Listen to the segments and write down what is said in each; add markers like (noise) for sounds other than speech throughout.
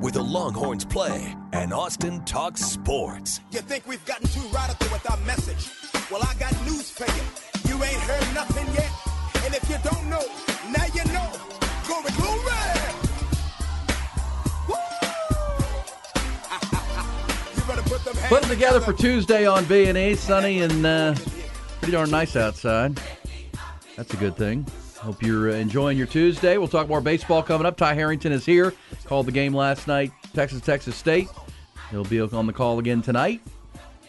where the Longhorns play and Austin talks sports. You think we've gotten too radical with our message? Well, I got news for you. You ain't heard nothing yet. And if you don't know, now you know. Glory, glory! (laughs) You better put them hands Putting together for Tuesday on B and E, sunny and uh, pretty darn nice outside. That's a good thing. Hope you're uh, enjoying your Tuesday. We'll talk more baseball coming up. Ty Harrington is here. Called the game last night, Texas Texas State. He'll be on the call again tonight.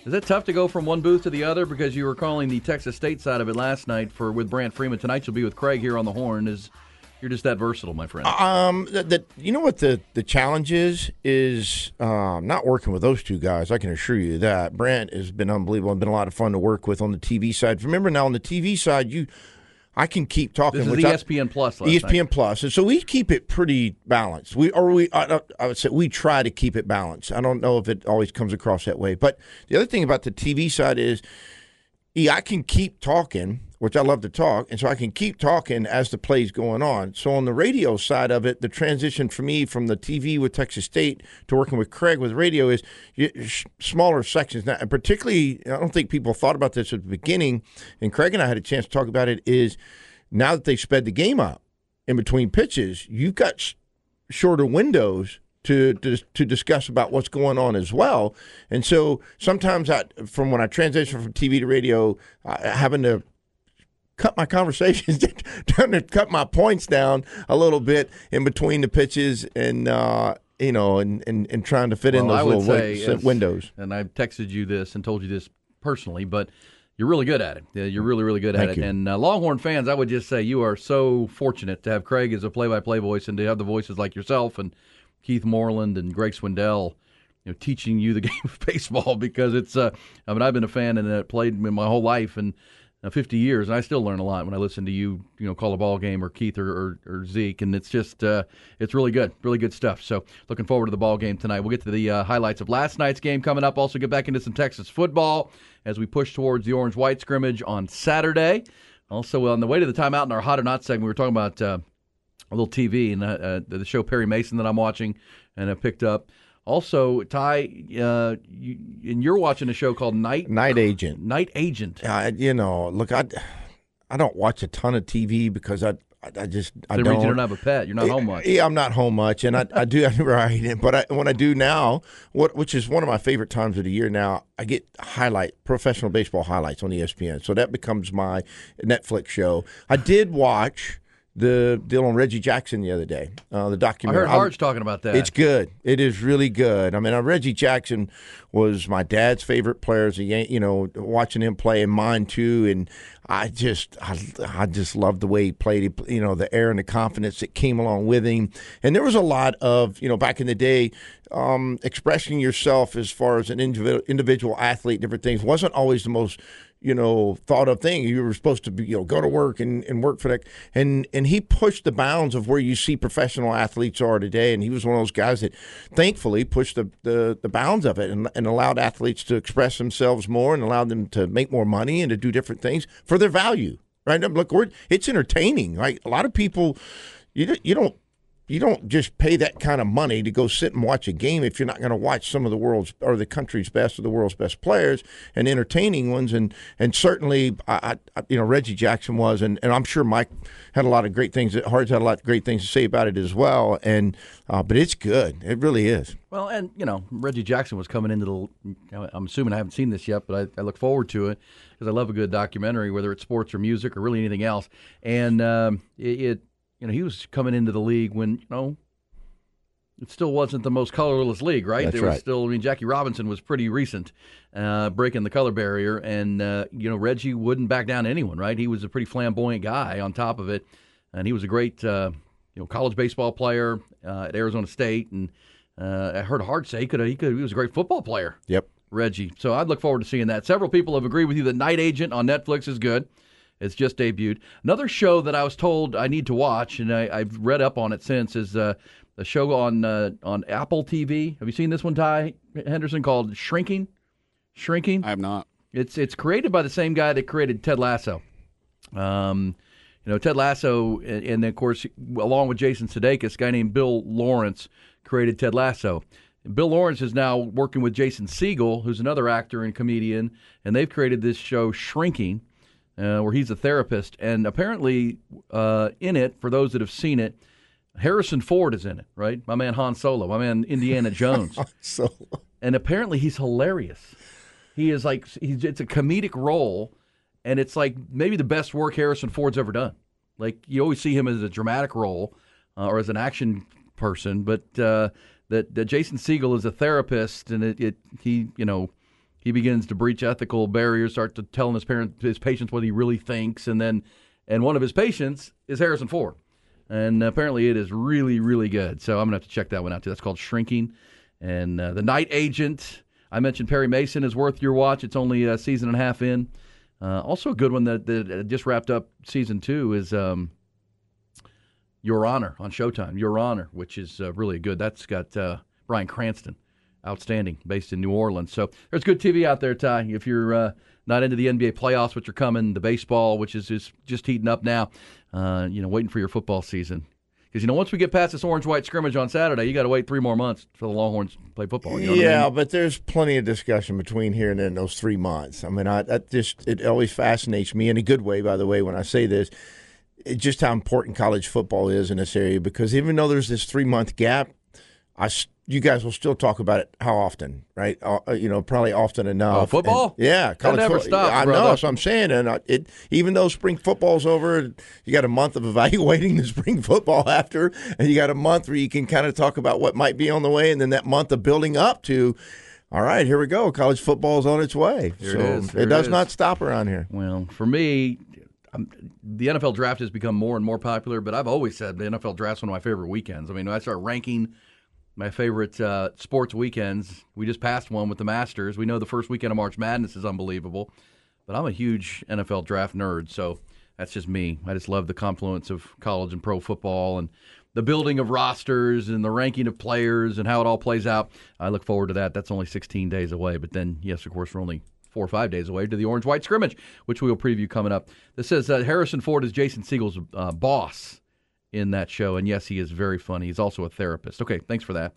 Is it tough to go from one booth to the other because you were calling the Texas State side of it last night for with Brant Freeman? Tonight you'll be with Craig here on the Horn. Is you're just that versatile, my friend? Um, the, you know what the the challenge is is um, not working with those two guys. I can assure you that Brant has been unbelievable and been a lot of fun to work with on the TV side. Remember now on the TV side, you I can keep talking. This is which I- ESPN Plus last ESPN night. Plus, and so we keep it pretty balanced. We or we I, I would say we try to keep it balanced. I don't know if it always comes across that way, but the other thing about the TV side is, yeah, I can keep talking, which I love to talk, and so I can keep talking as the play's going on. So on the radio side of it, the transition for me from the TV with Texas State to working with Craig with radio is smaller sections. Now, and particularly, I don't think people thought about this at the beginning, and Craig and I had a chance to talk about it. Is now that they sped the game up in between pitches, you've got shorter windows to, to to discuss about what's going on as well. And so sometimes I, from when I transition from TV to radio, uh, having to cut my conversations (laughs) trying to cut my points down a little bit in between the pitches and uh, you know and, and, and trying to fit in Well, I those little it's- windows. And I've texted you this and told you this personally, but you're really good at it. You're really, really good at Thank it. you. And uh, Longhorn fans, I would just say you are so fortunate to have Craig as a play-by-play voice and to have the voices like yourself and Keith Moreland and Greg Swindell. You know, teaching you the (laughs) game of baseball because it's. Uh, I mean, I've been a fan and uh, played my whole life and uh, 50 years, and I still learn a lot when I listen to you. You know, call a ball game or Keith or, or, or Zeke, and it's just uh, it's really good, really good stuff. So looking forward to the ball game tonight. We'll get to the uh, highlights of last night's game coming up. Also get back into some Texas football as we push towards the orange white scrimmage on Saturday. Also, on the way to the timeout in our hot or not segment, we were talking about. Uh, a little TV and uh, uh, the show Perry Mason that I'm watching and I picked up. Also, Ty, uh, you, and you're watching a show called Night Night Agent. Night Agent. Uh, you know, look, I I don't watch a ton of TV because I I, just I The don't. you don't have a pet, you're not home much. Yeah, I'm not home much, and I, I do (laughs) right. But I, when I do now, what which is one of my favorite times of the year now, I get highlight professional baseball highlights on ESPN. So that becomes my Netflix show. I did watch the deal on Reggie Jackson the other day, uh, the documentary. I heard Harge talking about that. It's good. It is really good. I mean, uh, Reggie Jackson was my dad's favorite player as a you know, watching him play and mine too. And I just, I, I just loved the way he played. He, you know, the air and the confidence that came along with him. And there was a lot of, you know, back in the day, um, expressing yourself as far as an individual, individual athlete, different things wasn't always the most you know, thought of thing. You were supposed to be, you know, go to work and, and work for that. And and he pushed the bounds of where you see professional athletes are today. And he was one of those guys that thankfully pushed the, the, the bounds of it and, and allowed athletes to express themselves more and allowed them to make more money and to do different things for their value. Right? Look, it's entertaining. Right? A lot of people, you you don't you don't just pay that kind of money to go sit and watch a game if you're not going to watch some of the world's or the country's best or the world's best players and entertaining ones and and certainly I, I you know Reggie Jackson was and, and I'm sure Mike had a lot of great things Hart's had a lot of great things to say about it as well and uh, but it's good it really is Well, and you know, Reggie Jackson was coming into the. I'm assuming I haven't seen this yet, but I, I look forward to it because I love a good documentary, whether it's sports or music or really anything else. And um, it, it, you know, he was coming into the league when you know it still wasn't the most colorless league, right? That's there was right. still. I mean, Jackie Robinson was pretty recent, uh, breaking the color barrier, and uh, you know, Reggie wouldn't back down to anyone, right? He was a pretty flamboyant guy. On top of it, and he was a great, uh, you know, college baseball player uh, at Arizona State, and uh, I heard Hart say he could. He could. He was a great football player. yep Reggie. So I'd look forward to seeing that. Several people have agreed with you that Night Agent on Netflix is good. It's just debuted. Another show that I was told I need to watch, and I, I've read up on it since, is uh, a show on uh, on Apple TV. Have you seen this one, Ty Henderson, called Shrinking? Shrinking. I have not. It's it's created by the same guy that created Ted Lasso. Um, you know, Ted Lasso, and, and of course, along with Jason Sudeikis, a guy named Bill Lawrence created Ted Lasso. Bill Lawrence is now working with Jason Segel, who's another actor and comedian, and they've created this show Shrinking, uh, where he's a therapist. And apparently, uh, in it, for those that have seen it, Harrison Ford is in it, right? My man Han Solo, my man Indiana (laughs) Jones. So and apparently he's hilarious. He is like he's it's a comedic role, and it's like maybe the best work Harrison Ford's ever done. Like you always see him as a dramatic role uh, or as an action person, but uh, that that Jason Segel is a therapist, and it, it he you know he begins to breach ethical barriers, start to telling his parent his patients what he really thinks, and then and one of his patients is Harrison Ford, and apparently it is really really good. So I'm gonna have to check that one out too. That's called Shrinking, and uh, the Night Agent. I mentioned Perry Mason is worth your watch. It's only a season and a half in. Uh, also, a good one that, that just wrapped up season two is um, Your Honor on Showtime. Your Honor, which is uh, really good. That's got uh, Bryan Cranston, outstanding, based in New Orleans. So there's good TV out there, Ty. If you're uh, not into the NBA playoffs, which are coming, the baseball, which is, is just heating up now, uh, you know, waiting for your football season. Because you know, once we get past this orange-white scrimmage on Saturday, you got to wait three more months for the Longhorns to play football. You know what I yeah, mean? but there's plenty of discussion between here and then those three months. I mean, I that just it always fascinates me in a good way. By the way, when I say this, it, just how important college football is in this area. Because even though there's this three month gap, I you guys will still talk about it. How often, right? Uh, uh, you know, probably often enough. Oh, football? And- yeah, college never football. stops, I know. brother. That's what I'm saying. And I, it even though spring football's over, you got a month of (laughs) evaluating the spring football after, and you got a month where you can kind of talk about what might be on the way, and then that month of building up to. All right, here we go. College football's on its way. Here so it is. It does it not stop around here. Well, for me, um the NFL draft has become more and more popular, but I've always said the NFL draft's one of my favorite weekends. I mean, I start ranking my favorite uh, sports weekends, we just passed one with the Masters. We know the first weekend of March Madness is unbelievable, but I'm a huge NFL draft nerd, so that's just me. I just love the confluence of college and pro football and the building of rosters and the ranking of players and how it all plays out. I look forward to that. That's only 16 days away, but then, yes, of course, we're only four or five days away to the orange white scrimmage, which we will preview coming up. This says uh, Harrison Ford is Jason Segel's uh, boss in that show, and yes, he is very funny. He's also a therapist. Okay, thanks for that.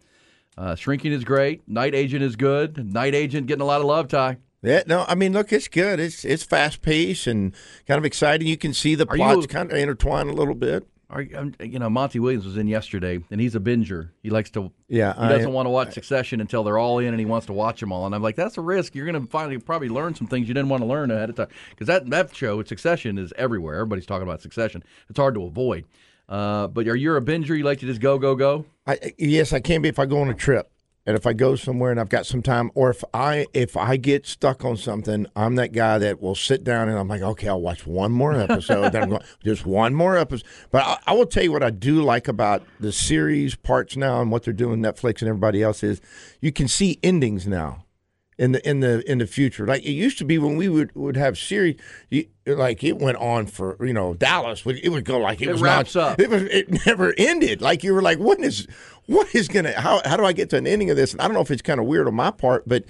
Uh, Shrinking is great. Night Agent is good. Night Agent getting a lot of love, Ty. Yeah, no, I mean, look, it's good. It's it's fast paced and kind of exciting. You can see the Are plots you- kind of intertwine a little bit. Are, um, you know, Monty Williams was in yesterday, and he's a binger. He likes to. Yeah, he doesn't want to watch Succession until they're all in, and he wants to watch them all. And I'm like, that's a risk. You're going to finally probably learn some things you didn't want to learn ahead of time because that that show, Succession, is everywhere. Everybody's talking about Succession. It's hard to avoid. Uh, but are you a binger? You like to just go, go, go? I, yes, I can be if I go on a trip and if I go somewhere and I've got some time, or if I if I get stuck on something, I'm that guy that will sit down and I'm like, okay, I'll watch one more (laughs) episode. then I'm going just one more episode. But I, I will tell you what I do like about the series parts now and what they're doing Netflix and everybody else is you can see endings now. In the in the in the future, like it used to be when we would, would have series, you, like it went on for you know Dallas, it would go like it, It was wraps not, up. It was it never ended. Like you were like, what is what is gonna how how do I get to an ending of this? And I don't know if it's kind of weird on my part, but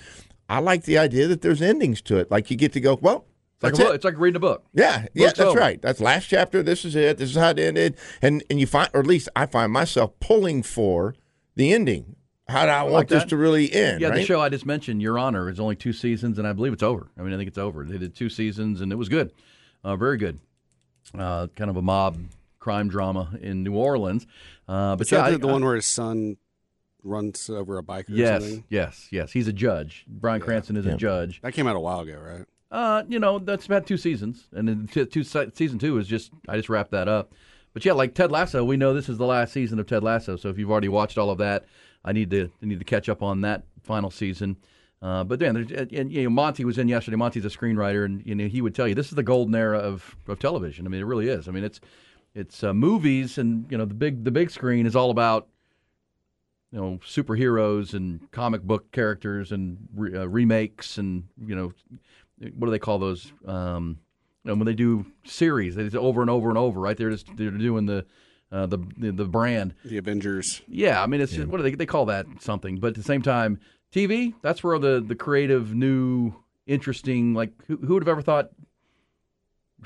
I like the idea that there's endings to it. Like you get to go, well, It's like, that's it. it's like reading a book. Yeah, yeah, Book's that's over. right. That's last chapter. This is it. This is how it ended. And and you find, or at least I find myself pulling for the ending. How do I, want like this to really end? Yeah, the show I just mentioned, Your Honor, is only two seasons, and I believe it's over. I mean, I think it's over. They did two seasons, and it was good, uh, very good. Uh, kind of a mob crime drama in New Orleans. Uh, but Is yeah, that I- the I- one where his son runs over a bike or yes, something? yes, yes. He's a judge. Bryan Cranston is a judge. That came out a while ago, right? Uh, you know, that's about two seasons, and then t- two, se- season two is just I just wrapped that up. But yeah, like Ted Lasso, we know this is the last season of Ted Lasso. So if you've already watched all of that, I need to I need to catch up on that final season. Uh, but then, and, you know, Monty was in yesterday. Monty's a screenwriter, and you know he would tell you this is the golden era of, of television. I mean, it really is. I mean, it's it's uh, movies, and you know the big the big screen is all about you know superheroes and comic book characters and re- uh, remakes and you know what do they call those? Um, you know, when they do series, they just over and over and over, right? They're just they're doing the uh, the, the the brand. The Avengers. Yeah, I mean, it's what do they they call that something? But at the same time, TV that's where the the creative, new, interesting. Like who, who would have ever thought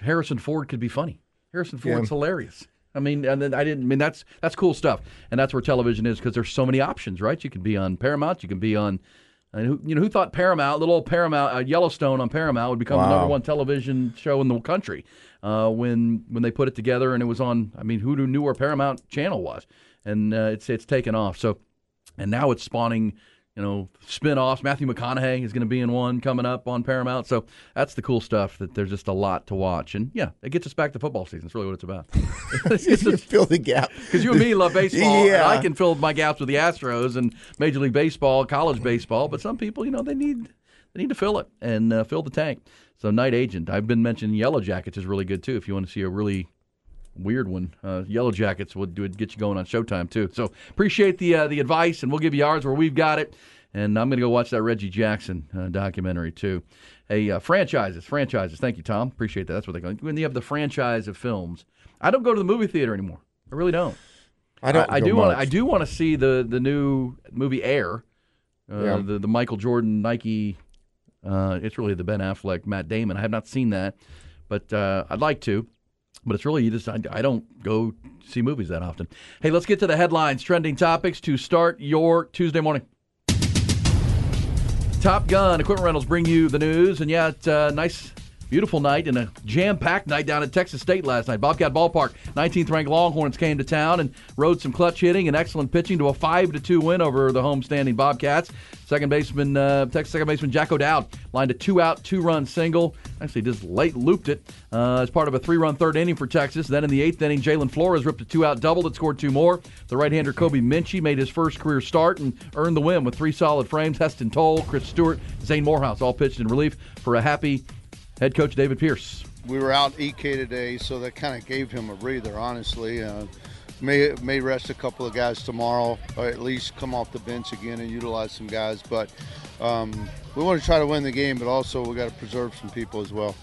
Harrison Ford could be funny? Harrison Ford's hilarious. I mean, and then I didn't. I mean, that's that's cool stuff, and that's where television is because there's so many options, right? You can be on Paramount, you can be on. And who, you know, who thought Paramount, little old Paramount, uh, Yellowstone on Paramount would become the number one television show in the country uh, when when they put it together and it was on. I mean, who knew where Paramount Channel was? And uh, it's it's taken off. So, and now it's spawning you know, spin-offs. Matthew McConaughey is going to be in one coming up on Paramount. So that's the cool stuff that there's just a lot to watch. And yeah, it gets us back to football season. It's really what it's about. (laughs) (laughs) It's you fill the gap. Because you and me love baseball. Yeah. And I can fill my gaps with the Astros and Major League Baseball, college baseball. But some people, you know, they need they need to fill it and uh, fill the tank. So Night Agent, I've been mentioning Yellow Jackets is really good too. If you want to see a really weird one. Uh, Yellow Jackets would, would get you going on Showtime too. So appreciate the uh, the advice, and we'll give you ours where we've got it. And I'm going to go watch that Reggie Jackson uh, documentary too. Hey, uh, franchises, franchises. Thank you, Tom. Appreciate that. That's what they call. When you have the franchise of films, I don't go to the movie theater anymore. I really don't. I don't. I, I do want. I do want to see the the new movie Air, uh, Yeah. the the Michael Jordan Nike. Uh, it's really the Ben Affleck Matt Damon. I have not seen that, but uh, I'd like to. But it's really you just I, I don't go see movies that often. Hey, let's get to the headlines, trending topics to start your Tuesday morning. Top Gun Equipment Rentals bring you the news, and yeah, uh, a nice, beautiful night and a jam-packed night down at Texas State last night. Bobcat Ballpark, 19th ranked Longhorns came to town and rode some clutch hitting and excellent pitching to a five to two win over the homestanding Bobcats. Second baseman, uh, Texas second baseman Jack O'Dowd lined a two-out, two-run single. Actually, just late looped it uh, as part of a three-run third inning for Texas. Then in the eighth inning, Jalin Flores ripped a two-out double that scored two more. The right-hander Kobe Minchie made his first career start and earned the win with three solid frames. Heston Toll, Chris Stewart, Zane Morehouse all pitched in relief for a happy head coach David Pierce. we were out EK today, so that kind of gave him a breather. Honestly, uh, may may rest a couple of guys tomorrow, or at least come off the bench again and utilize some guys. But um, we want to try to win the game, but also we got to preserve some people as well.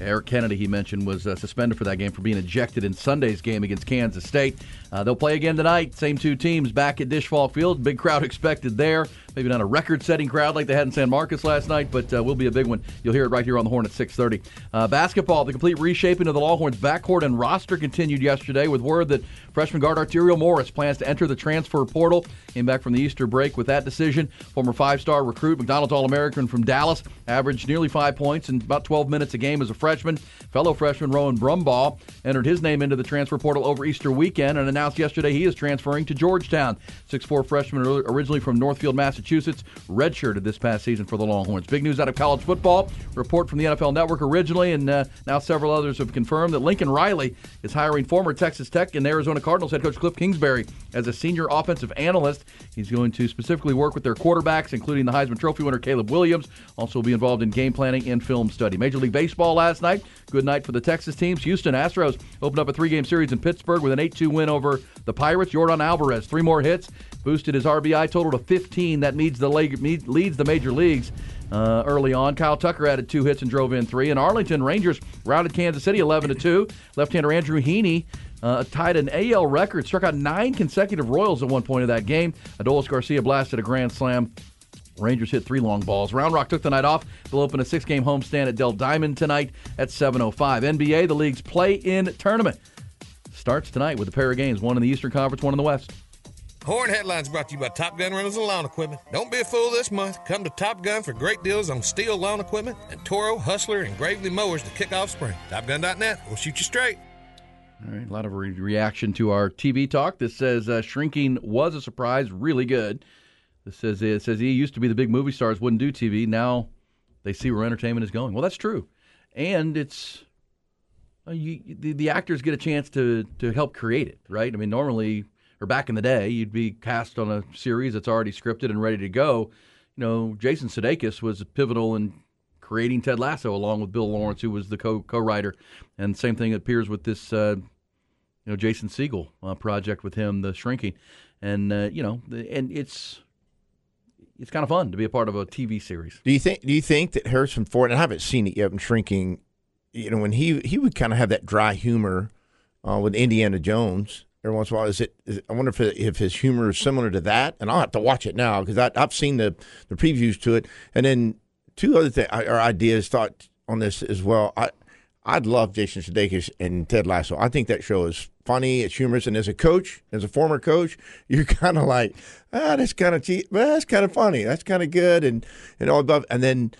Eric Kennedy, he mentioned, was uh, suspended for that game for being ejected in Sunday's game against Kansas State. Uh, they'll play again tonight. Same two teams back at Disch-Falk Field. Big crowd expected there. Maybe not a record-setting crowd like they had in San Marcos last night, but uh, will be a big one. You'll hear it right here on the Horn at 6:30. Uh, basketball, the complete reshaping of the Longhorns backcourt and roster continued yesterday with word that freshman guard Arterio Morris plans to enter the transfer portal. Came back from the Easter break with that decision. Former five-star recruit, McDonald's All-American from Dallas, averaged nearly five points in about 12 minutes a game as a freshman. Fellow freshman Rowan Brumbaugh entered his name into the transfer portal over Easter weekend and announced yesterday he is transferring to Georgetown. 6'4 freshman originally from Northfield, Massachusetts, redshirted this past season for the Longhorns. Big news out of college football. Report from the NFL Network originally, and uh, now several others have confirmed that Lincoln Riley is hiring former Texas Tech and Arizona Cardinals head coach Cliff Kingsbury as a senior offensive analyst. He's going to specifically work with their quarterbacks, including the Heisman Trophy winner Caleb Williams. Also will be involved in game planning and film study. Major League Baseball last night. Good night for the Texas teams. Houston Astros opened up a three-game series in Pittsburgh with an 8-2 win over the Pirates. Yordan Alvarez, three more hits, boosted his RBI total to 15. That leads the leads the major leagues. Uh, early on, Kyle Tucker added two hits and drove in three. And Arlington Rangers routed Kansas City 11 to two. Left-hander Andrew Heaney uh, tied an AL record, struck out nine consecutive Royals at one point of that game. Adolis Garcia blasted a grand slam. Rangers hit three long balls. Round Rock took the night off. They'll open a six-game homestand at Dell Diamond tonight at 7:05. NBA, the league's play-in tournament starts tonight with a pair of games, one in the Eastern Conference, one in the West. Horn Headlines brought to you by Top Gun Rentals and Lawn Equipment. Don't be a fool this month. Come to Top Gun for great deals on Stihl lawn equipment and Toro, Hustler, and Gravely mowers to kick off spring. TopGun.net. We'll shoot you straight. All right, a lot of re- reaction to our TV talk. This says uh, shrinking was a surprise, really good. This says it says he used to be the big movie stars wouldn't do TV. Now they see where entertainment is going. Well, that's true, and it's you, the, the actors get a chance to to help create it, right? I mean, normally or back in the day, you'd be cast on a series that's already scripted and ready to go. You know, Jason Sudeikis was pivotal in creating Ted Lasso along with Bill Lawrence, who was the co co-writer, and same thing appears with this. Uh, you know Jason Segel uh, project with him, The Shrinking, and uh, you know, and it's it's kind of fun to be a part of a TV series. Do you think? Do you think that Harrison Ford? And I haven't seen it yet. I'm shrinking. You know, when he he would kind of have that dry humor uh, with Indiana Jones every once in a while. Is it? Is it I wonder if it, if his humor is similar to that. And I'll have to watch it now because I've seen the the previews to it. And then two other things or ideas thought on this as well. I I'd love Jason Sudeikis and Ted Lasso. I think that show is funny, it's humorous, and as a coach, as a former coach, (laughs) you're kind of like, ah, that's kind of cheap, but that's kind of funny, that's kind of good, and and all above. And then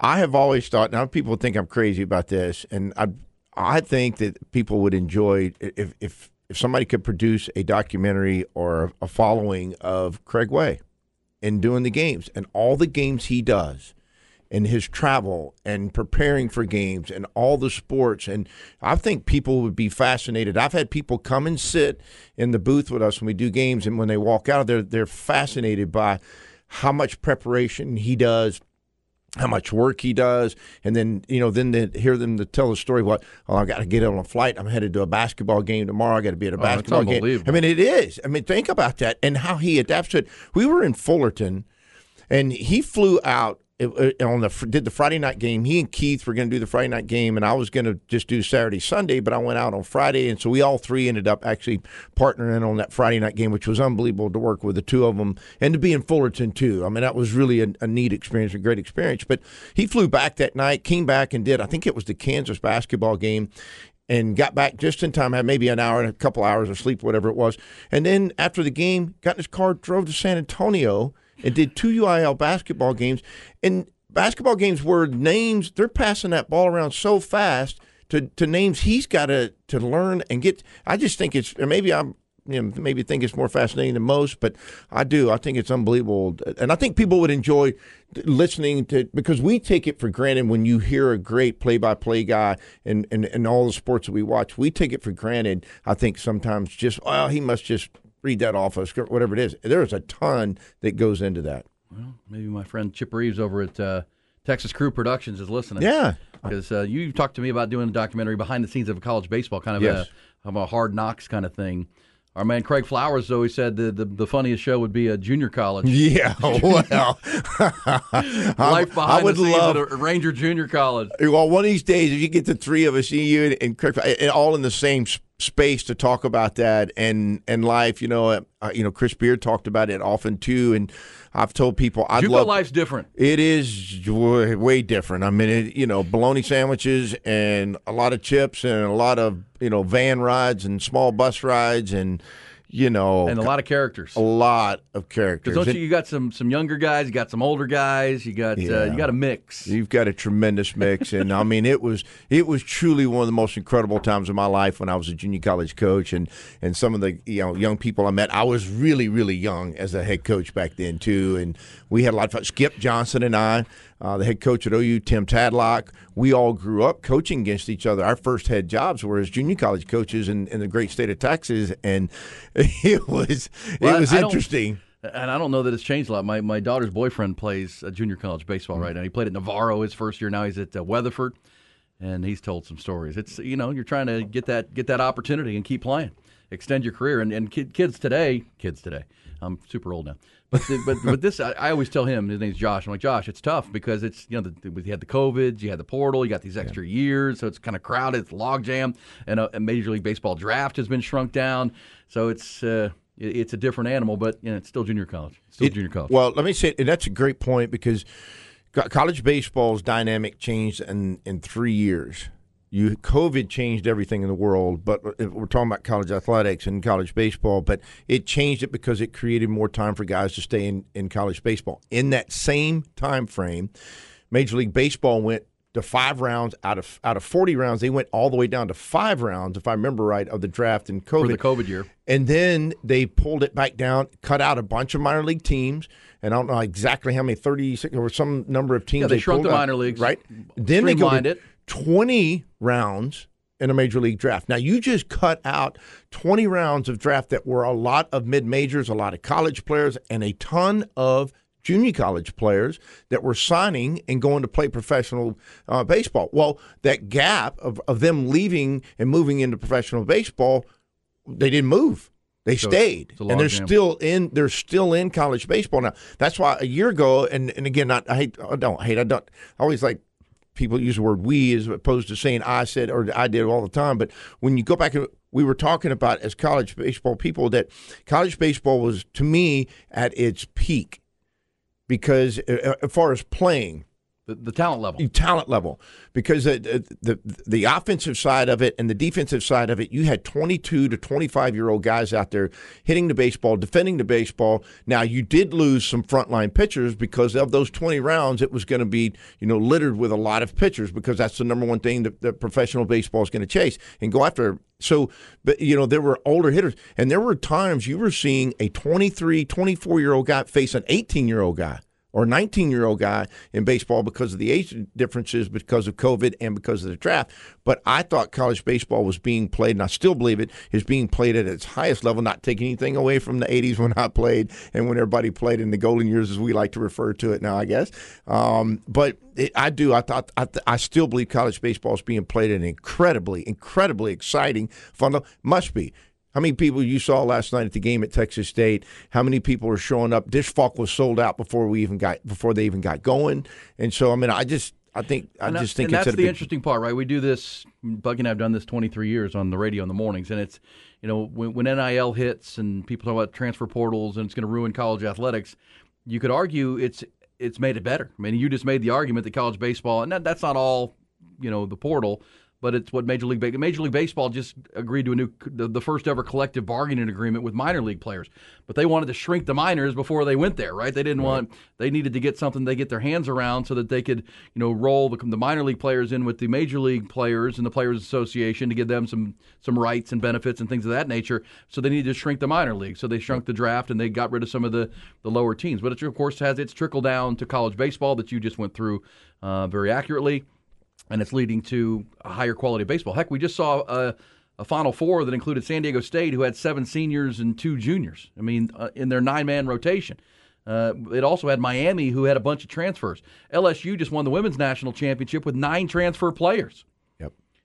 I have always thought. Now people think I'm crazy about this, and I I think that people would enjoy if if if somebody could produce a documentary or a following of Craig Way and doing the games and all the games he does and his travel and preparing for games and all the sports and I think people would be fascinated. I've had people come and sit in the booth with us when we do games and when they walk out they're they're fascinated by how much preparation he does how much work he does, and then you know, then to hear them to tell the story. What? Oh, I got to get on a flight. I'm headed to a basketball game tomorrow. I got to be at a Oh, basketball game. I mean, it is. I mean, think about that and how he adapts to it. We were in Fullerton, and he flew out it- on the did the Friday night game. He and Keith were going to do the Friday night game, and I was going to just do Saturday Sunday. But I went out on Friday, and so we all three ended up actually partnering on that Friday night game, which was unbelievable to work with the two of them and to be in Fullerton too. I mean, that was really a, a neat experience, a great experience. But he flew back that night, came back and did. I think it was the Kansas basketball game and got back just in time, had maybe an hour and a couple hours of sleep, whatever it was. And then after the game, got in his car, drove to San Antonio, and did two UIL basketball games. And basketball games where names, they're passing that ball around so fast to, to names he's got to, to learn and get. I just think it's, maybe I'm, you know, maybe think it's more fascinating than most, but I do. I think it's unbelievable, and I think people would enjoy listening to because we take it for granted when you hear a great play-by-play guy and and, and all the sports that we watch. We take it for granted. I think sometimes just well, he must just read that off a script, whatever it is. There's a ton that goes into that. Well, maybe my friend Chip Reeves over at uh, Texas Crew Productions is listening. Yeah. because uh, you talked to me about doing a documentary behind the scenes of a college baseball, kind of Yes. a, of a hard knocks kind of thing. Our man Craig Flowers always said the, the the funniest show would be a junior college. Yeah, (laughs) well, (laughs) Life behind I would the scenes love at a Ranger Junior College. Well, one of these days, if you get the three of us, you and, and Craig, and all in the same space to talk about that and and life, you know, uh, you know, Chris Beard talked about it often too, and I've told people JUCO love. life's different. It is way, way different. I mean, it, you know, bologna sandwiches and a lot of chips and a lot of you know van rides and small bus rides and you know and a lot of characters. a lot of characters. Don't you? You got some some younger guys. You got some older guys. You got uh, you got a mix. You've got a tremendous mix, (laughs) and I mean, it was it was truly one of the most incredible times of my life when I was a junior college coach, and and some of the you know young people I met. I was really really young as a head coach back then too, and we had a lot of fun. Skip Johnson and I, uh, the head coach at OU, Tim Tadlock, we all grew up coaching against each other. Our first head jobs were as junior college coaches in, in the great state of Texas, and (laughs) it was Well, it was I- I interesting. And I don't know that it's changed a lot. My my daughter's boyfriend plays uh, junior college baseball Mm-hmm. right now. He played at Navarro his first year. Now he's at uh, Weatherford, and he's told some stories. It's you know you're trying to get that get that opportunity and keep playing, extend your career. And and kid, kids today, kids today, I'm super old now. But the, but but this I, I always tell him his name's Josh. I'm like Josh, it's tough because it's you know the, you had the COVID, you had the portal, you got these extra years, so it's kind of crowded, it's logjam, and a, a Major League Baseball draft has been shrunk down, so it's. Uh, it- it's a different animal, but you know, it's still junior college. It's still It- junior college. Well, let me say, and that's a great point because college baseball's dynamic changed in in three years. You COVID changed everything in the world, but uh, we're talking about college athletics and college baseball. But it changed it because it created more time for guys to stay in, in college baseball. In that same time frame, Major League Baseball went to five rounds out of out of forty rounds. They went all the way down to five rounds, if I remember right, of the draft in COVID For the COVID year. and then they pulled it back down, cut out a bunch of minor league teams, and I don't know exactly how many thirty six or some number of teams. Yeah, they shrunk pulled the out, minor leagues, right? Then they go to it. Twenty rounds in a major league draft. Now you just cut out twenty rounds of draft that were a lot of mid majors, a lot of college players, and a ton of junior college players that were signing and going to play professional uh, baseball. Well, that gap of, of them leaving and moving into professional baseball they didn't move. They So stayed, and they're still in. They're still in college baseball now. That's why a year ago, and and again, not, I hate. I don't hate. I don't. I always like people use the word "we" as opposed to saying "I said" or "I did" all the time. But when you go back, we were talking about as college baseball people that college baseball was to me at its peak because uh, as far as playing the, the talent level. talent level. Because the, the the offensive side of it and the defensive side of it you had 22 to 25 year old guys out there hitting the baseball defending the baseball. Now you did lose some frontline pitchers because of those 20 rounds it was going to be you know littered with a lot of pitchers because that's the number one thing that, that professional baseball is going to chase and go after. So but you know there were older hitters. And there were times you were seeing a 23 24 year old guy face an 18 year old guy or 19 year old guy in baseball because of the age differences, because of COVID, and because of the draft. But I thought college baseball was being played, and I still believe it is being played at its highest level, not taking anything away from the 80s when I played and when everybody played in the golden years, as we like to refer to it now, I guess. Um, but it, I do. I thought I, I still believe college baseball is being played at an incredibly, incredibly exciting, fun. Must be. How many people you saw last night at the game at Texas State? How many people are showing up? Disch-Falk was sold out before we even got before they even got going, and so I mean, I just I think I And just think and it's that's the big, interesting part, right? We do this. Buck and I've done this 23 years on the radio in the mornings, and it's you know when, when NIL hits and people talk about transfer portals and it's going to ruin college athletics, you could argue it's it's made it better. I mean, you just made the argument that college baseball, and that, that's not all, you know, the portal. But it's what Major League Ba- Major League Baseball just agreed to a new the, the first ever collective bargaining agreement with minor league players. But they wanted to shrink the minors before they went there, right? They didn't want they needed to get something they get their hands around so that they could you know roll the, the minor league players in with the major league players and the players association to give them some some rights and benefits and things of that nature. So they needed to shrink the minor league. So they shrunk the draft and they got rid of some of the the lower teams. But it of course has its trickle down to college baseball that you just went through uh, very accurately and it's leading to a higher quality of baseball. Heck, we just saw a, a Final Four that included San Diego State, who had seven seniors and two juniors. I mean, uh, in their nine-man rotation. Uh, it also had Miami, who had a bunch of transfers. LSU just won the women's national championship with nine transfer players.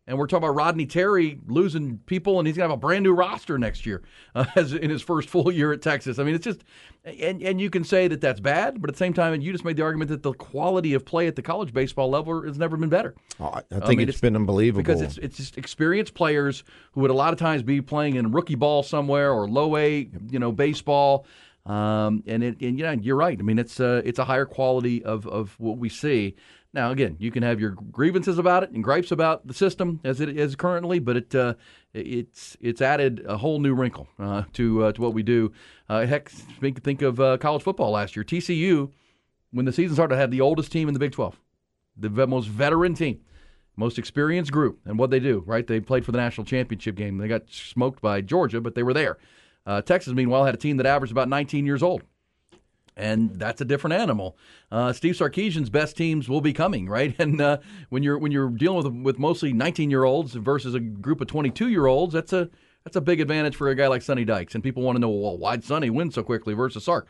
And we're talking about Rodney Terry losing people, and he's going to have a brand new roster next year uh, (laughs) as in his first full year at Texas. I mean, it's just, and, and you can say that that's bad, but at the same time, you just made the argument that the quality of play at the college baseball level has never been better. Oh, I I think mean, it's been unbelievable because it's it's just experienced players who would a lot of times be playing in rookie ball somewhere or low A, you know, baseball. Um, and it, and yeah, you're right. I mean, it's a, it's a higher quality of, of what we see. Now, again, you can have your grievances about it and gripes about the system as it is currently, but it uh, it's it's added a whole new wrinkle uh, to uh, to what we do. Uh, heck, think think of uh, college football last year. TCU, when the season started, had the oldest team in the Big 12, the most veteran team most experienced group. And what they do, right? They played for the national championship game. They got smoked by Georgia, but they were there. Uh, Texas, meanwhile, had a team that averaged about 19 years old. And that's a different animal. Uh, Steve Sarkisian's best teams will be coming, right? (laughs) And uh, when you're when you're dealing with with mostly 19 year olds versus a group of 22 year olds, that's a that's a big advantage for a guy like Sonny Dykes. And people want to know, well, why'd Sonny win so quickly versus Sark?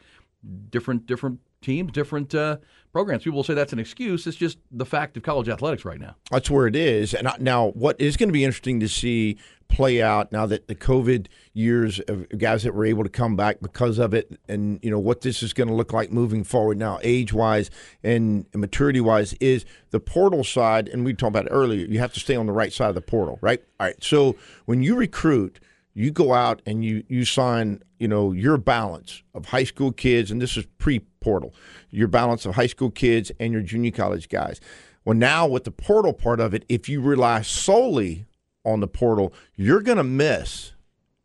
Different different teams, different uh, programs. People will say that's an excuse. It's just the fact of college athletics right now. That's where it is. And now, what is going to be interesting to see play out now that the COVID years of guys that were able to come back because of it, and you know what this is going to look like moving forward now, age wise and maturity wise, is the portal side. And we talked about it earlier. You have to stay on the right side of the portal, right? All right. So when you recruit. You go out and you you sign, you know, your balance of high school kids, and this is pre-portal, your balance of high school kids and your junior college guys. Well, now with the portal part of it, if you rely solely on the portal, you're going to miss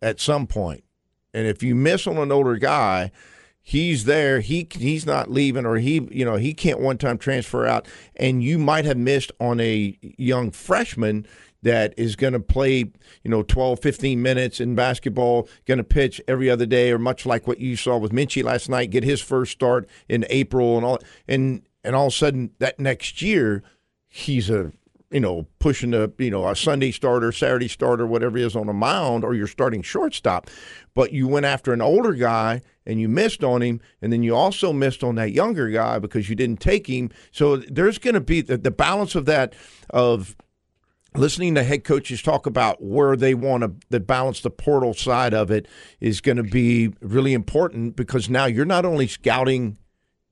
at some. And if you miss on an older guy, he's there, he he's not leaving or he, you know, he can't one-time transfer out and you might have missed on a young freshman that is going to play, you know, 12, 15 minutes in basketball, going to pitch every other day, or much like what you saw with Minchie last night, get his first start in April and all, and and all of a sudden that next year he's a you know pushing a you know a Sunday starter, Saturday starter, whatever it is on a mound, or you're starting shortstop, but you went after an older guy and you missed on him, and then you also missed on that younger guy because you didn't take him. So there's going to be the, the balance of that of listening to head coaches talk about where they want to the balance the portal side of it is going to be really important because now you're not only scouting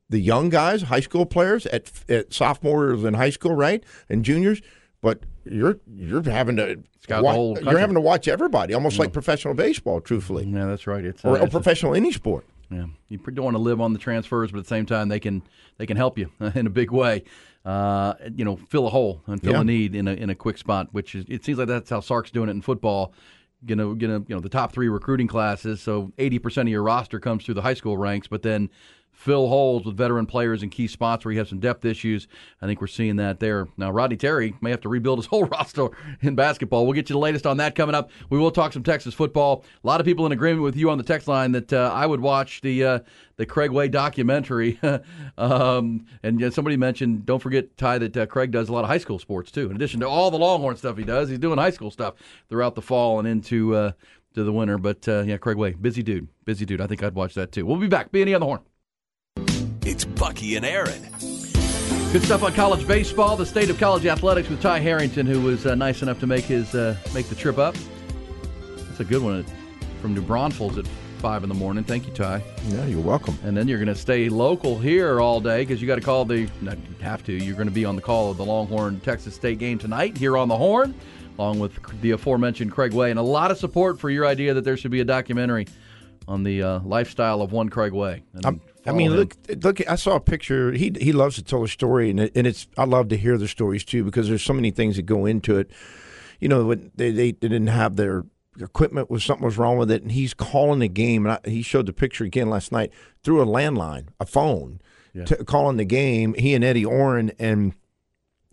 the young guys, high school players at, at sophomores in high school, right, and juniors, but you're you're having to Scout the whole you're having to watch everybody, almost like professional baseball, truthfully, Yeah, that's right. It's, uh, or, or it's a- professional any sport. Yeah, you don't want to live on the transfers, but at the same time, they can they can help you (laughs) in a big way. Uh, you know, fill a hole and fill Yeah. a need in a in a quick spot. Which is it seems like that's how Sark's doing it in football. Gonna gonna you know the top three recruiting classes. So eighty percent of your roster comes through the high school ranks, but then fill holes with veteran players in key spots where you have some depth issues. I think we're seeing that there. Now, Rodney Terry may have to rebuild his (laughs) whole roster in basketball. We'll get you the latest on that coming up. We will talk some Texas football. A lot of people in agreement with you on the text line that uh, I would watch the uh, the Craig Way documentary. (laughs) um, and somebody mentioned, don't forget, Ty, that uh, Craig does a lot of high school sports too. In addition to all the Longhorn stuff he does, he's doing high school stuff throughout the fall and into uh, to the winter. But uh, yeah, Craig Way, busy dude, busy dude. I think I'd watch that too. We'll be back. B&E on the horn. It's Bucky and Aaron. Good stuff on college baseball. The state of college athletics with Ty Harrington, who was uh, nice enough to make his uh, make the trip up. That's a good one from New Braunfels at five in the morning. Thank you, Ty. Yeah, you're welcome. And then you're going to stay local here all day because you got to call the. Not you have to. You're going to be on the call of the Longhorn Texas State game tonight here on the Horn, along with the aforementioned Craig Way, and a lot of support for your idea that there should be a documentary on the uh, lifestyle of one Craig Way. And I'm- I mean, him. look, look. I saw a picture. He he loves to tell a story, and it, and it's I love to hear the stories too because there's so many things that go into it. You know, when they they, didn't have their equipment was something was wrong with it, and he's calling the game. And I, he showed the picture again last night through a landline, a phone, to, calling the game. He and Eddie Orrin, and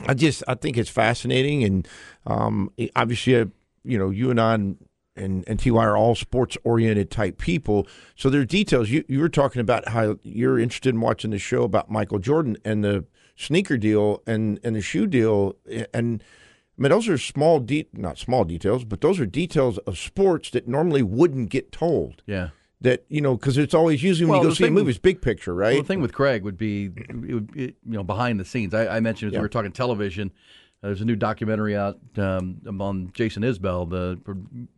I just I think it's fascinating, and um, obviously, uh, you know, you and I. And, and, and TY are all sports oriented type people. So there are details. You you were talking about how you're interested in watching the show about Michael Jordan and the sneaker deal and, and the shoe deal. And I mean, those are small, de- not small details, but those are details of sports that normally wouldn't get told. yeah. That, you know, because it's always usually when Well, you go see a movie, it's big picture, right? Well, the thing with Craig would be, it would, it, you know, behind the scenes. I, I mentioned as Yeah. we were talking television. Uh, there's a new documentary out um, on Jason Isbell, the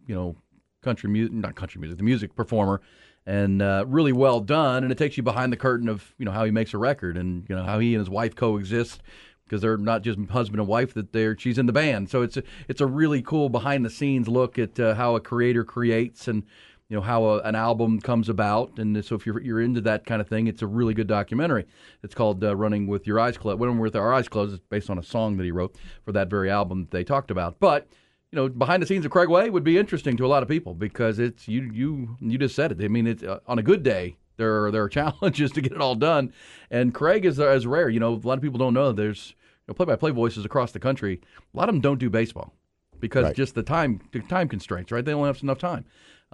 you know country music, not country music, the music performer, and uh, really well done. And it takes you behind the curtain of you know how he makes a record and you know how he and his wife coexist because they're not just husband and wife that they're she's in the band. So it's a, it's a really cool behind the scenes look at uh, how a creator creates and you know how a, an album comes about. And so if you're you're into that kind of thing, it's a really good documentary. It's called uh, Running with Your Eyes Closed. Running with Our Eyes Closed. It's based on a song that he wrote for that very album that they talked about. But you know, behind the scenes of Craig Way would be interesting to a lot of people because it's you you you just said it. I mean, it's uh, on a good day. There are, there are (laughs) challenges to get it all done, and Craig is uh, is rare. You know, a lot of people don't know there's you know, play-by-play voices across the country. A lot of them don't do baseball because Right. just the time the time constraints. Right, they don't have enough time.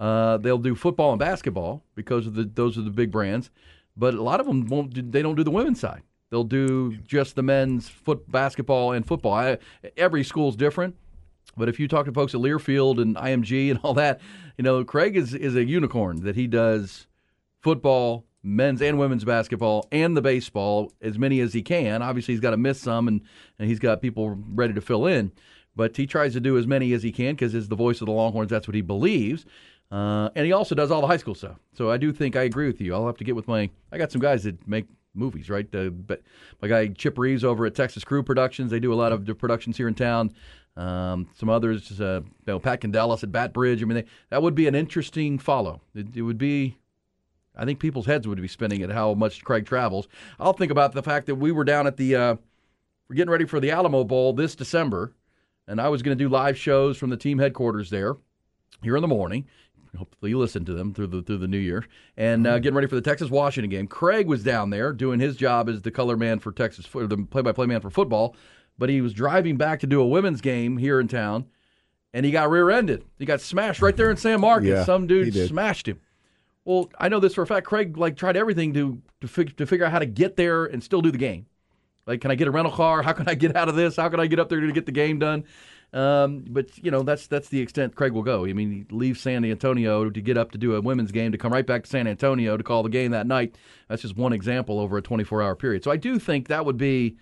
Uh, they'll do football and basketball because of the those are the big brands, but a lot of them won't. do- They don't do the women's side. They'll do just the men's foot basketball and football. I, every school's different. But if you talk to folks at Learfield and IMG (laughs) and all that, you know, Craig is, is a unicorn that he does football, men's and women's basketball, and the baseball as many as he can. Obviously, he's got to miss some, and, and he's got people ready to fill in. But he tries to do as many as he can because as the voice of the Longhorns, that's what he believes. Uh, and he also does all the high school stuff. So I do think I agree with you. I'll have to get with my. I got some guys that make movies, right? Uh, but my guy Chip Reeves over at Texas Crew Productions, they do a lot of productions here in town. Um, some others, uh, you know, Pat Candelas at Bat Bridge. I mean, they, that would be an interesting follow. It, it would be. I think people's heads would be spinning at how much Craig travels. I'll think about the fact that we were down at the. Uh, we're getting ready for the Alamo Bowl this December, and I was going to do live shows from the team headquarters there here in the morning. Hopefully, you listen to them through the through the new year, and uh, getting ready for the Texas Washington game. Craig was down there doing his job as the color man for Texas, for the play by play man for football, but he was driving back to do a women's game here in town, and he got rear ended. He got smashed right there in San Marcos. Yeah, Some dude smashed him. Well, I know this for a fact. Craig like tried everything to to, fig- to figure out how to get there and still do the game. Like, can I get a rental car? How can I get out of this? How can I get up there to get the game done? Um, but you know, that's that's the extent Craig will go. I mean, he leaves San Antonio to get up to do a women's game, to come right back to San Antonio to call the game that night. That's just one example over a 24-hour period. So I do think that would be.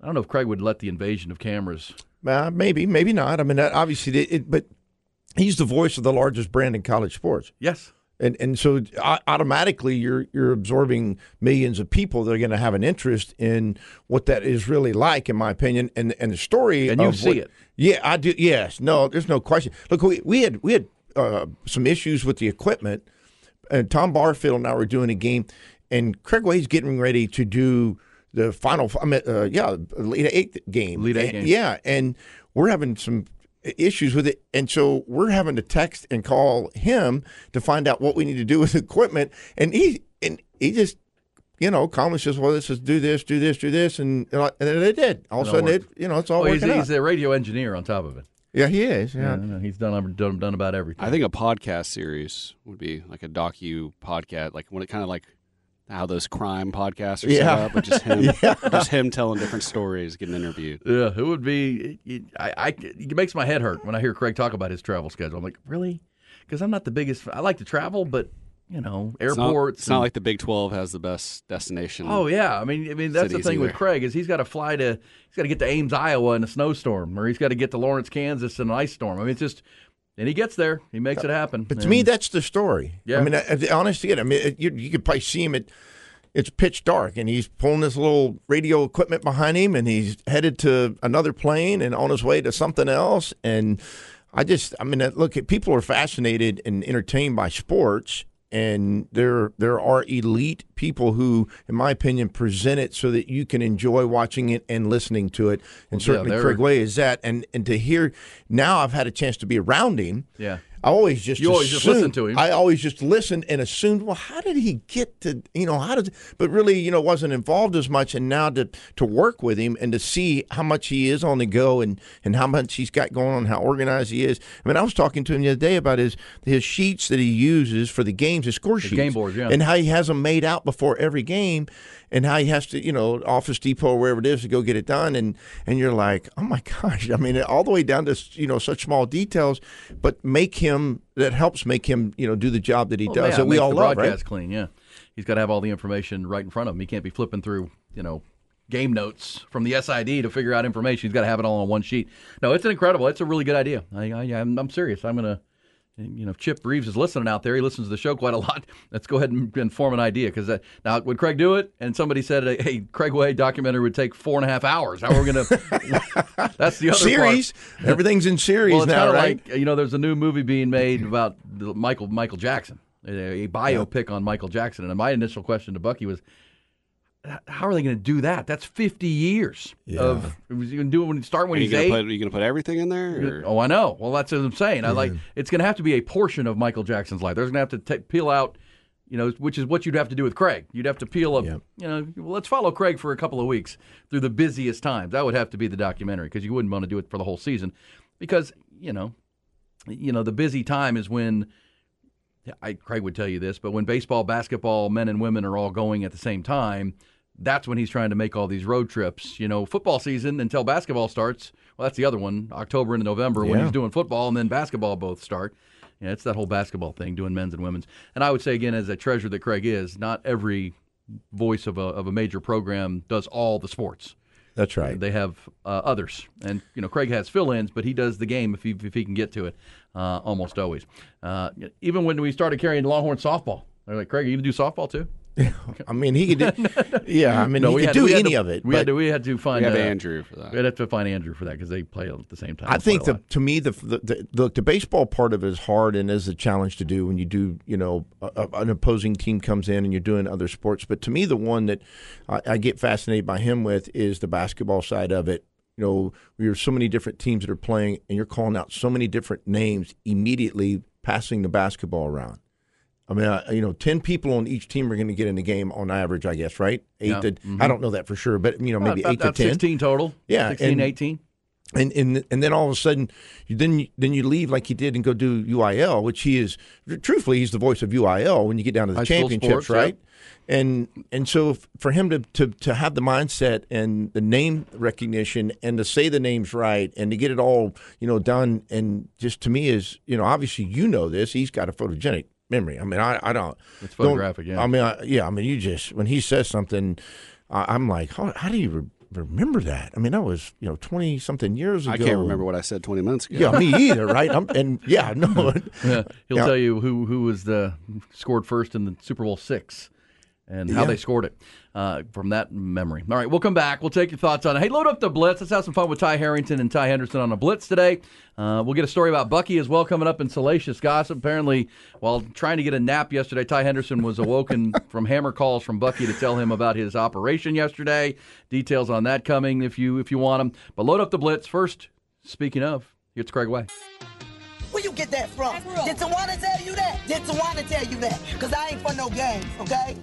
I don't know if Craig would let the invasion of cameras Uh, maybe, maybe not. I mean, obviously, it, it, but he's the voice of the largest brand in college sports. Yes. And and so automatically you're you're absorbing millions of people that are going to have an interest in what that is really like, in my opinion, and and the story. And you of see what- it. Yeah, I do. Yes, no, there's no question. Look, we, we had we had uh, some issues with the equipment, and Tom Barfield and I were doing a game, and Craig Way's getting ready to do the final. I mean, uh, yeah, Elite Eight game. Elite Eight game. Yeah, and we're having some issues with it, and so we're having to text and call him to find out what we need to do (laughs) with equipment, and he and he just. You know, calmly says, "Well, let's just do this, do this, do this," and and then they did. All of a sudden, it you know, it's all Well, he's, working he's out. a radio engineer on top of it. Yeah, he is. Yeah, Yeah, no, he's done, done done about everything. I think a podcast series would be like a docu podcast, like when it kind of like how those crime podcasts are Yeah. set up, with just (laughs) him, Yeah. just him telling different stories, getting interviewed. Yeah, it would be. It, I, I, it makes my head hurt when I hear Craig talk about his travel schedule. I'm like, really? Because I'm not the biggest. I like to travel, but you know, It's not- airports. It's not, like the Big Twelve has the best destination. Oh yeah, I mean, I mean that's the thing with. Craig is he's got to fly to he's got to get to Ames, Iowa in a snowstorm, or he's got to get to Lawrence, Kansas in an ice storm. I mean, it's just and he gets there, he makes it happen. But to me, that's the story. Yeah. I mean, I- I- honest to I mean, it, you, you could probably see him at. It's pitch dark, and he's pulling this little radio equipment behind him, and he's headed to another plane and on his way to something else. And I just, I mean, look, people are fascinated and entertained by sports, and there there are elite people who, in my opinion, present it so that you can enjoy watching it and listening to it. And Well, certainly, they're- Craig Way is that. And and to hear now, I've had a chance to be around him. yeah. I always just You always just assumed- listen to him. I always just listened and assumed, well, how did he get to you know how did? But really, you know, wasn't involved as much. And now to to work with him and to see how much he is on the go and and how much he's got going on, how organized he is. I mean, I was talking to him the other day about his his sheets that he uses for the games, his score sheets, game boards, yeah. and how he has them made out before every game. And how he has to, you know, Office Depot or wherever it is to go get it done, and and you're like, oh my (laughs) gosh! I mean, all the way down to you know such small details, but make him that helps make him you know do the job that he Well, does yeah, that we all the love, broadcast right? clean. Yeah, he's got to have all the information right in front of him. He can't be flipping through, you know, game notes from the SID to figure out information. He's got to have it all on one sheet. No, it's an incredible. It's a really good idea. I, I, I'm, I'm serious. I'm gonna. You know, if Chip Reeves is listening out there, he listens to the show quite a lot. (laughs) Let's go ahead and, and form an idea. Because uh, now, would Craig do it? And somebody said, "Hey, Craig Way documentary would take four and a half hours. How are we going (laughs) to?" (laughs) That's the other Series, part. everything's in series Well, it's now, right? like you know, there's a new movie being made about Michael Michael Jackson, a, a biopic on Michael Jackson. And my initial question to Bucky was, "H- "How are they going to do that? That's 50 years of was you going to do it when start when Are you he's eight? put? Are you gonna put everything in there? Or? Oh, I know. Well, that's what I'm saying. I like it's going to have to be a portion of Michael Jackson's life. There's going to have to ta peel out, you know, which is what you'd have to do with Craig. You'd have to peel up, Yep. you know, well, let's follow Craig for a couple of weeks through the busiest times. That would have to be the documentary because you wouldn't want to do it for the whole season because you know, you know, the busy time is when. I, Craig would tell you this, but when baseball, basketball, men and women are all going at the same time, that's when he's trying to make all these road trips. You know, football season until basketball starts. Well, that's the other one, October into November when he's doing football, and then basketball both start. Yeah, it's that whole basketball thing, doing men's and women's. And I would say again, as a treasure that Craig is, not every voice of a of a major program does all the sports. That's right. They have uh, others, and you know Craig has fill-ins, but he does the game if he if he can get to it, uh, almost always. Uh, even when we started carrying Longhorn softball, they're like, Craig, you do softball too? (laughs) I mean, he could. Do, (laughs) yeah, I mean, No, he we could do we had any to- of it. We had to we had to find We have uh, Andrew for that. We'd have to find Andrew for that because they play at the same time. I think the to me the, the the look the baseball part of it is hard and is a challenge to do when you do you know a, a- an opposing team comes in and you're doing other sports. But to me, the one that I, I get fascinated by him with is the basketball side of it. You know, we have so many different teams that are playing, and you're calling out so many different names immediately, passing the basketball around. I mean, uh, you know, ten people on each team are going to get in the game on average, I guess, right? Eight Yeah. to I don't know that for sure, but you know, maybe About- eight about to ten. 16 total. Yeah, 16, and- 18. and and and then all of a sudden, you then you, then you leave like you did and go do UIL, which he is. Truthfully, he's the voice of UIL when you get down to the High championships, sports, yeah. right? And and so for him to, to to have the mindset and the name recognition and to say the names right and to get it all you know done and just to me is you know obviously you know this he's got a photogenic memory. I mean I I don't. It's don't- photographic, yeah. I mean I, yeah. I mean you just when he says something, I, I'm like how, how do you. Re- remember that. I mean, that was you know twenty something years ago. I can't remember what I said 20 minutes ago. Yeah, me (laughs) either. Right? I'm, and yeah, no. (laughs) Yeah, he'll Yeah. tell you who who was the scored first in the Super Bowl six and how Yeah. they scored it uh, from that memory. All right, we'll come back. We'll take your thoughts on it. Hey, load up the blitz. Let's have some fun with Ty Harrington and Ty Henderson on a blitz today. Uh, we'll get a story about Bucky as well coming up in salacious gossip. Apparently, while trying to get a nap yesterday, Ty Henderson was awoken (laughs) from hammer calls from Bucky to tell him about his operation yesterday. Details on that coming if you if you want them. But load up the blitz first. Speaking of, here's Craig Way. Where you get that from? Did Tawana tell you that? Did Tawana tell you that? Because I ain't for no games, okay?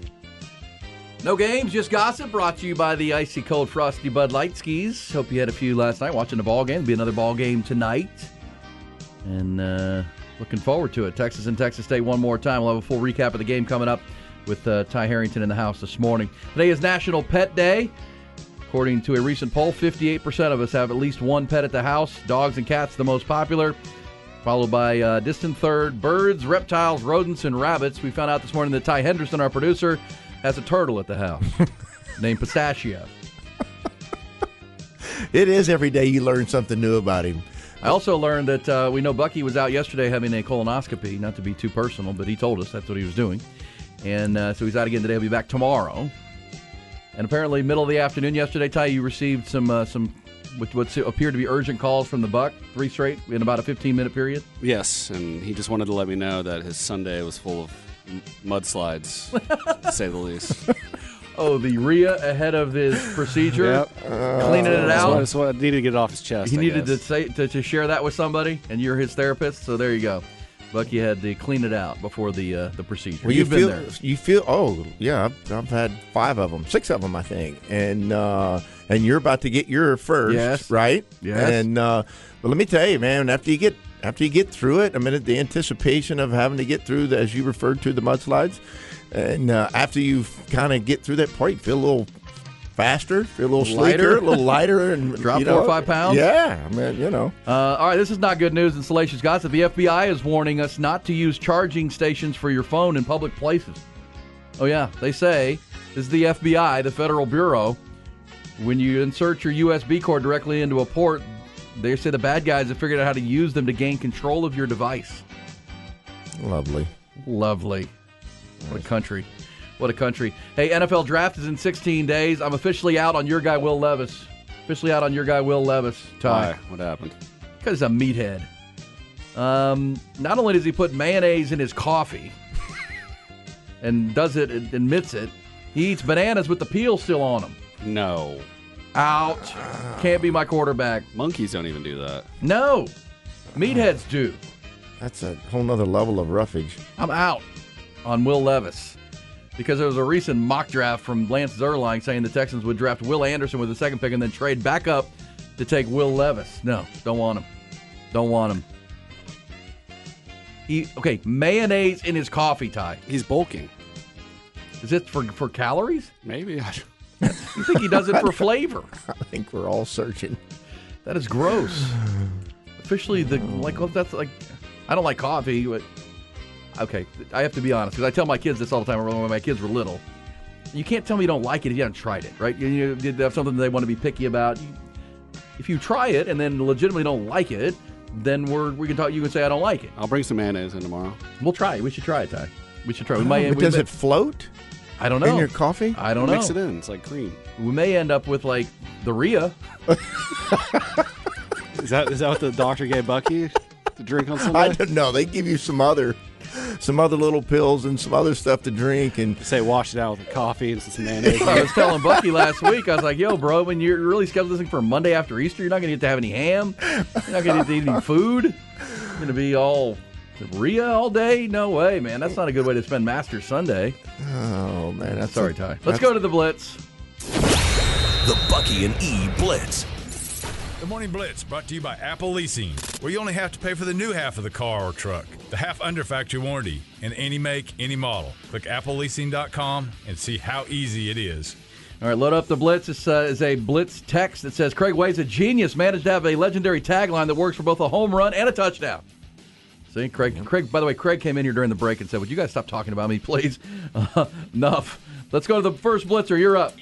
No games, just gossip. Brought to you by the icy cold frosty Bud Light skis. Hope you had a few last night watching the ball game. There'll be another ball game tonight, and uh, looking forward to it. Texas and Texas State one more time. We'll have a full recap of the game coming up with uh, Ty Harrington in the house this morning. Today is National Pet Day. According to a recent poll, 58% of us have at least one pet at the house. Dogs and cats the most popular, followed by uh, distant third birds, reptiles, rodents, and rabbits. We found out this morning that Ty Henderson, our producer, has a turtle at the house (laughs) named Pistachio. It is every day you learn something new about him. I also learned that uh, we know Bucky was out yesterday having a colonoscopy. Not to be too personal, but he told us that's what he was doing, and uh, so he's out again today. He'll be back tomorrow. And apparently, middle of the afternoon yesterday, Ty, you received some uh, some what what appeared to be urgent calls from the Buck, three straight in about a 15 minute period. Yes, and he just wanted to let me know that his Sunday was full of m- mudslides, to say the least. (laughs) Oh, the RIA ahead of his procedure, Yep. cleaning it That's what, out. that's what I needed to get it off his chest. He I needed to guess. say to, to share that with somebody, and you're his therapist. So there you go. Bucky had to clean it out before the uh, the procedure. Well, you You've been feel there. you feel oh yeah I've, I've had five of them six of them I think and uh, and you're about to get your first Yes. right Yes. and uh, but let me tell you man after you get after you get through it I mean the anticipation of having to get through the, as you referred to the mudslides and uh, after you kind of get through that part you feel a little faster feel a little sleeker Lighter. a little lighter and (laughs) Drop you four or five pounds? yeah I mean you know Uh, all right, this is not good news in Salacious Gossip. The FBI is warning us not to use charging stations for your phone in public places. Oh, yeah, they say this is the FBI, the Federal Bureau. When you insert your USB cord directly into a port, they say the bad guys have figured out how to use them to gain control of your device. lovely Lovely. What a country. What a country. Hey, NFL draft is in 16 days. I'm officially out on your guy, Will Levis. Officially out on your guy, Will Levis. Ty. Why? What happened? Because he's a meathead. Um, not only does he put mayonnaise in his coffee (laughs) and does it, admits it, he eats bananas with the peel still on them. No. Out. Can't be my quarterback. Monkeys don't even do that. No. Meatheads do. that's a whole nother level of roughage I'm out on Will Levis because there was a recent mock draft from Lance Zierlein saying the Texans would draft Will Anderson with the second pick and then trade back up to take Will Levis. No, don't want him. Don't want him. He okay, mayonnaise in his coffee tie. He's bulking. Is it for for calories? Maybe. I, You think he does it for flavor? (laughs) I think we're all searching That is gross. Officially, the like well, that's like I don't like coffee, but okay, I have to be honest because I tell my kids this all the time. When my kids were little, you can't tell me you don't like it if you haven't tried it, right? You, you did have something they want to be picky about. You, if you try it and then legitimately don't like it, then we're we can talk. You can say I don't like it. I'll bring some mayonnaise in tomorrow. We'll try it. We should try it, Ty. We should try. We might. but we does may- it float I don't know. in your coffee I don't know. Mix it in. It's like cream. We may end up with like the Rhea. (laughs) Is that is that what the doctor gave Bucky to drink on I don't know. They give you some other, some other little pills and some other stuff to drink, and Say wash it out with coffee and (laughs) some mayonnaise. I was telling Bucky last week, I was like, yo, bro, when you're really scheduled this thing for Monday after Easter, you're not going to get to have any ham. You're not going to get to eat any food. You're going to be all Rhea all day? No way, man. That's not a good way to spend Master Sunday. oh man, that's Sorry, Ty. Let's that's- go to the Blitz. The Bucky and E Blitz. The Morning Blitz brought to you by Apple Leasing, where you only have to pay for the new half of the car or truck, the half under factory warranty, in any make, any model. Click appleleasing.com and see how easy it is. All right, load up the Blitz. This uh, is a Blitz text that says Craig Way's a genius, managed to have a legendary tagline that works for both a home run and a touchdown. See, Craig. Craig. By the way, Craig came in here during the break and said, "Would you guys stop talking about me, please? Uh, (laughs) enough. Let's go to the first Blitzer. You're up.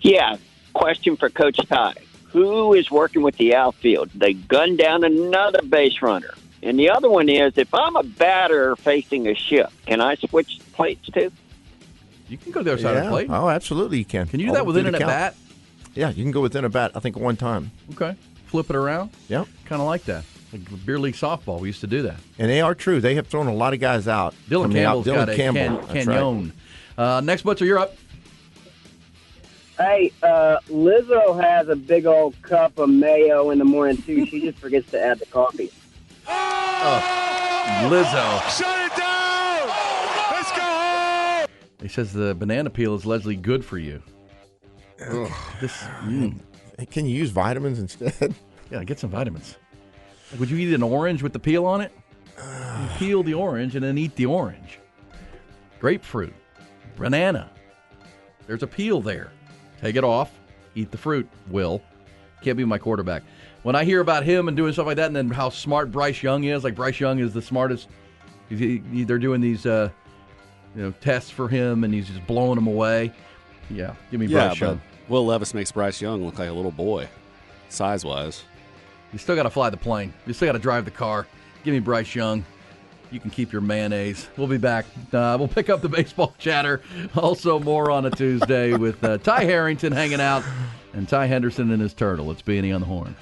Yeah, question for Coach Ty. Who is working with the outfield? They gunned down another base runner. And the other one is if I'm a batter facing a ship, can I switch plates too? You can go to the other side of the plate. Oh, absolutely, you can. Can you do All that within through an at count. bat? Yeah, you can go within a bat. I think one time. Okay. Flip it around. Yep. Kind of like that. Like beer league softball. We used to do that. And they are true. They have thrown a lot of guys out. Dylan from the out- Dylan got a Campbell. can, That's right. canyon. Uh, next, Butcher, you're up. Hey, uh, Lizzo has a big old cup of mayo in the morning too. She just forgets to add the coffee. (laughs) Lizzo. Shut it down! Let's go home! He says the banana peel is Leslie good for you. This, mm, Can you use vitamins instead? (laughs) yeah, get some vitamins. Would you eat an orange with the peel on it? You peel the orange and then eat the orange. Grapefruit, banana. There's a peel there. Take it off. Eat the fruit. Will can't be my quarterback. When I hear about him and doing stuff like that, and then how smart Bryce Young is, like Bryce Young is the smartest. He, he- they're doing these, uh, you know, tests for him, and he's just blowing them away. Yeah, give me Yeah, Bryce Young. Will Levis makes Bryce Young look like a little boy, size wise. You still got to fly the plane. You still got to drive the car. Give me Bryce Young. You can keep your mayonnaise. We'll be back. Uh, we'll pick up the (laughs) baseball chatter. Also, more on a Tuesday with uh, Ty Harrington hanging out and Ty Henderson and his turtle. It's B&E on the Horn.